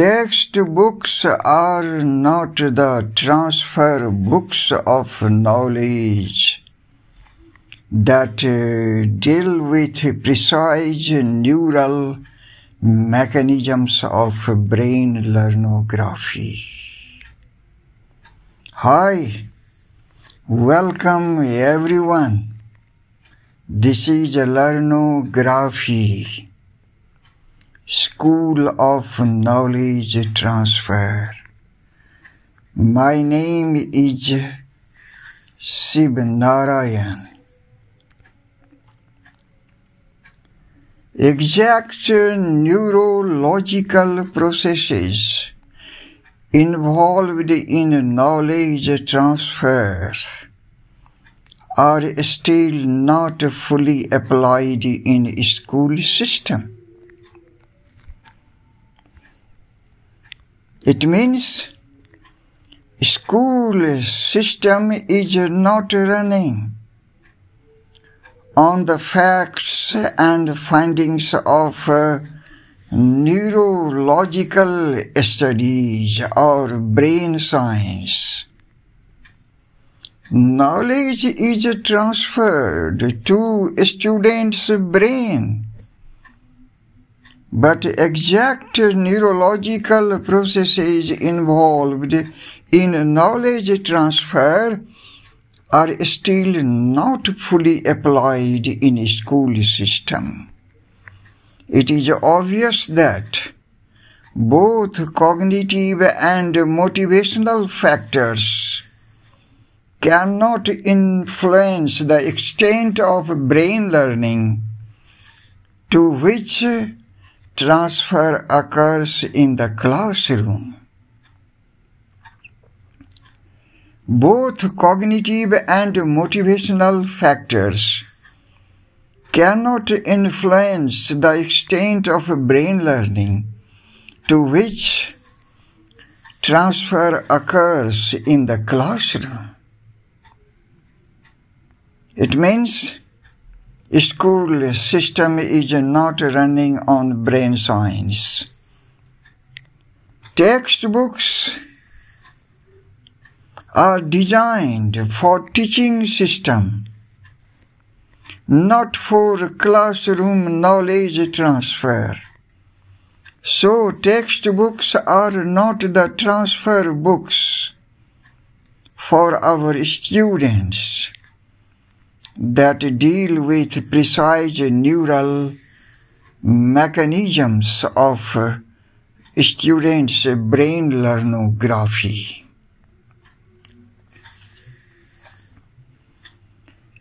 Textbooks are not the transfer books of knowledge that uh, deal with precise neural mechanisms of brain learnography. Hi, welcome everyone. This is Learnography, School of Knowledge Transfer. My name is Sib Narayan. Exact neurological processes involved in knowledge transfer are still not fully applied in school system. It means school system is not running on the facts and findings of uh, neurological studies or brain science. Knowledge is transferred to student's brain, but exact neurological processes involved in knowledge transfer are still not fully applied in school system. It is obvious that both cognitive and motivational factors cannot influence the extent of brain learning to which transfer occurs in the classroom. both cognitive and motivational factors cannot influence the extent of brain learning to which transfer occurs in the classroom. It means school system is not running on brain science. Textbooks are designed for teaching system, not for classroom knowledge transfer. So textbooks are not the transfer books for our students that deal with precise neural mechanisms of students' brain learnography.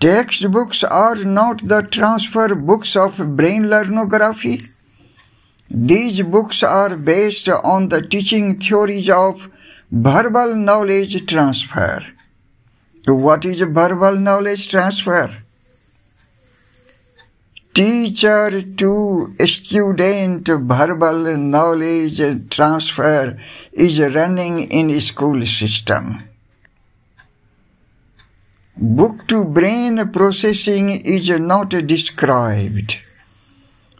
Textbooks are not the transfer books of brain learnography. These books are based on the teaching theories of verbal knowledge transfer. What is verbal knowledge transfer? Teacher to student verbal knowledge transfer is running in school system. Book to brain processing is not described,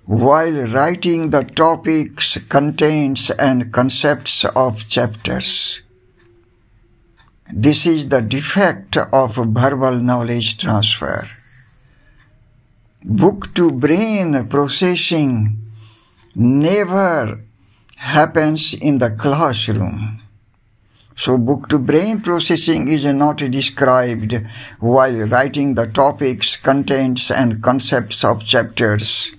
while writing the topics, contents, and concepts of chapters. This is the defect of verbal knowledge transfer. Book to brain processing never happens in the classroom. So book to brain processing is not described while writing the topics, contents and concepts of chapters.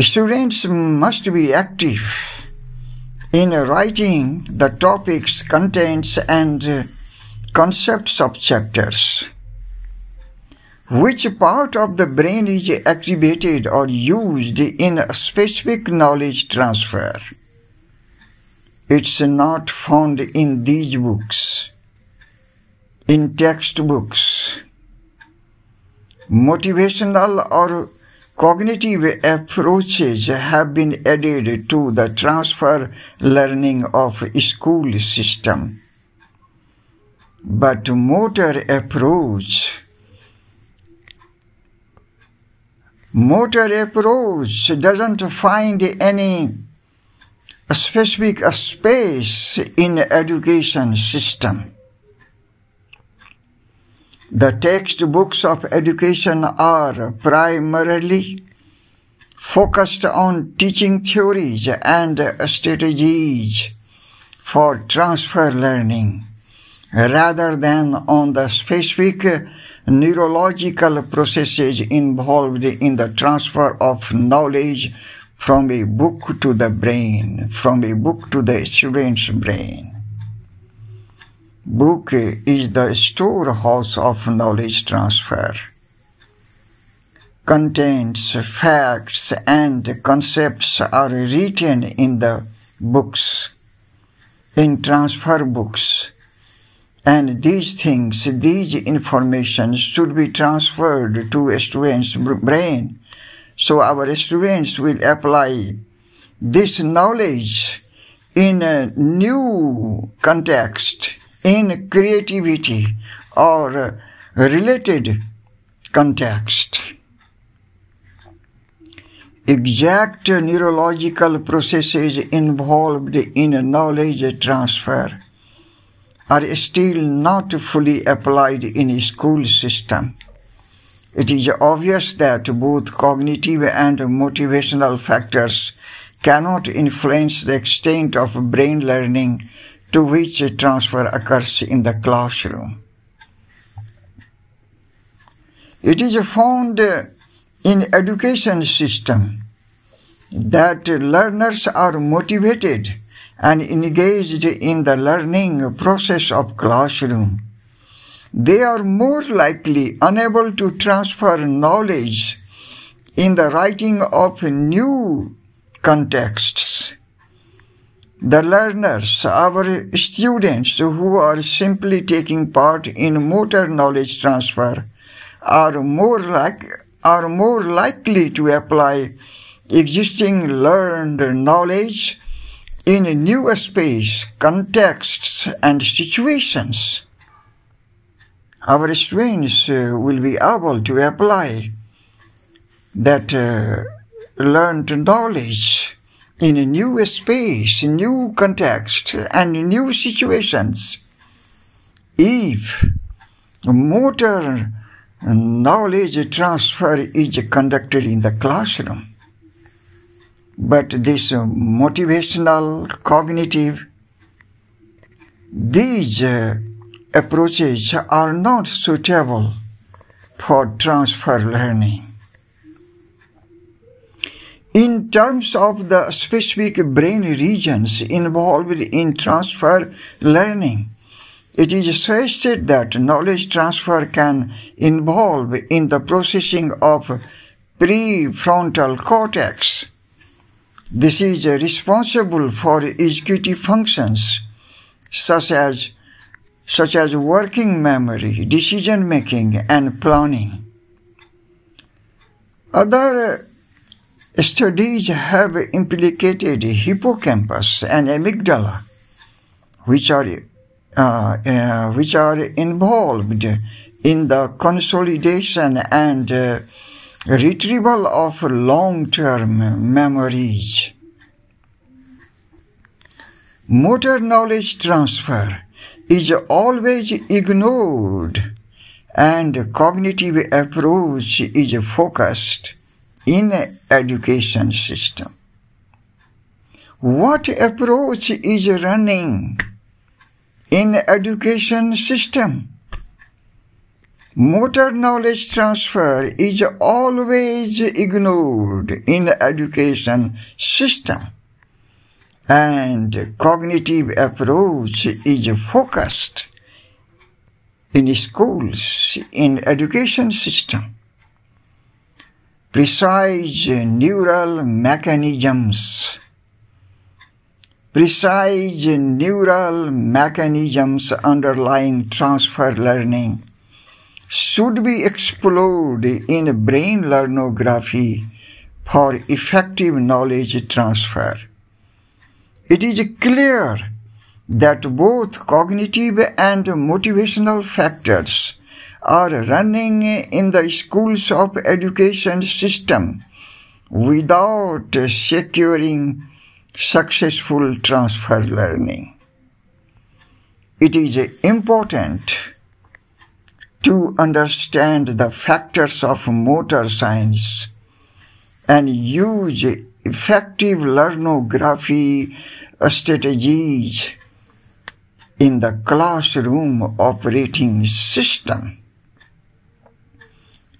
Students must be active in writing the topics, contents and uh, concepts of chapters. Which part of the brain is activated or used in specific knowledge transfer? It's not found in these books, in textbooks. Motivational or cognitive approaches have been added to the transfer learning of school system. But motor approach motor approach doesn't find any specific space in education system. The textbooks of education are primarily focused on teaching theories and strategies for transfer learning rather than on the specific neurological processes involved in the transfer of knowledge from a book to the brain, from a book to the student's brain. Book is the storehouse of knowledge transfer. Contents, facts, and concepts are written in the books, in transfer books. And these things, these information should be transferred to a student's brain. So our students will apply this knowledge in a new context in creativity or uh, related context. Exact neurological processes involved in knowledge transfer are still not fully applied in school system. It is obvious that both cognitive and motivational factors cannot influence the extent of brain learning to which a transfer occurs in the classroom. It is found in education system that learners are motivated and engaged in the learning process of classroom. They are more likely unable to transfer knowledge in the writing of new contexts the learners, our students who are simply taking part in motor knowledge transfer are more like, are more likely to apply existing learned knowledge in new space, contexts and situations. Our students uh, will be able to apply that uh, learned knowledge in a new space, new context, and new situations. If motor knowledge transfer is conducted in the classroom, but this motivational, cognitive, these uh, approaches are not suitable for transfer learning. In terms of the specific brain regions involved in transfer learning, it is suggested that knowledge transfer can involve in the processing of prefrontal cortex. This is responsible for executive functions such as such as working memory, decision making, and planning. Other Studies have implicated hippocampus and amygdala, which are uh, uh, which are involved in the consolidation and uh, retrieval of long-term memories. Motor knowledge transfer is always ignored and cognitive approach is focused in education system. What approach is running in education system? Motor knowledge transfer is always ignored in education system and cognitive approach is focused in schools in education system precise neural mechanisms. Precise neural mechanisms underlying transfer learning should be explored in brain learnography for effective knowledge transfer. It is clear that both cognitive and motivational factors are running in the schools of education system without securing successful transfer learning. It is important to understand the factors of motor science and use effective learnography strategies in the classroom operating system.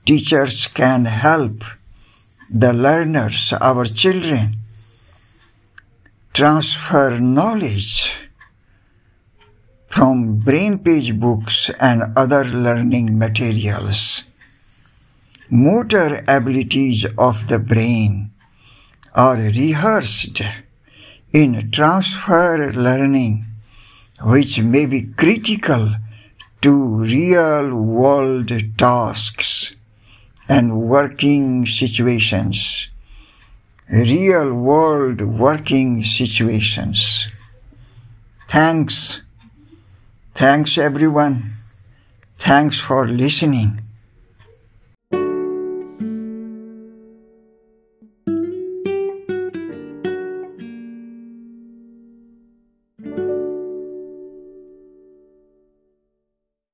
Teachers can help the learners, our children, transfer knowledge from brain page books and other learning materials. Motor abilities of the brain are rehearsed in transfer learning, which may be critical to real world tasks and working situations real world working situations. Thanks. Thanks everyone. Thanks for listening.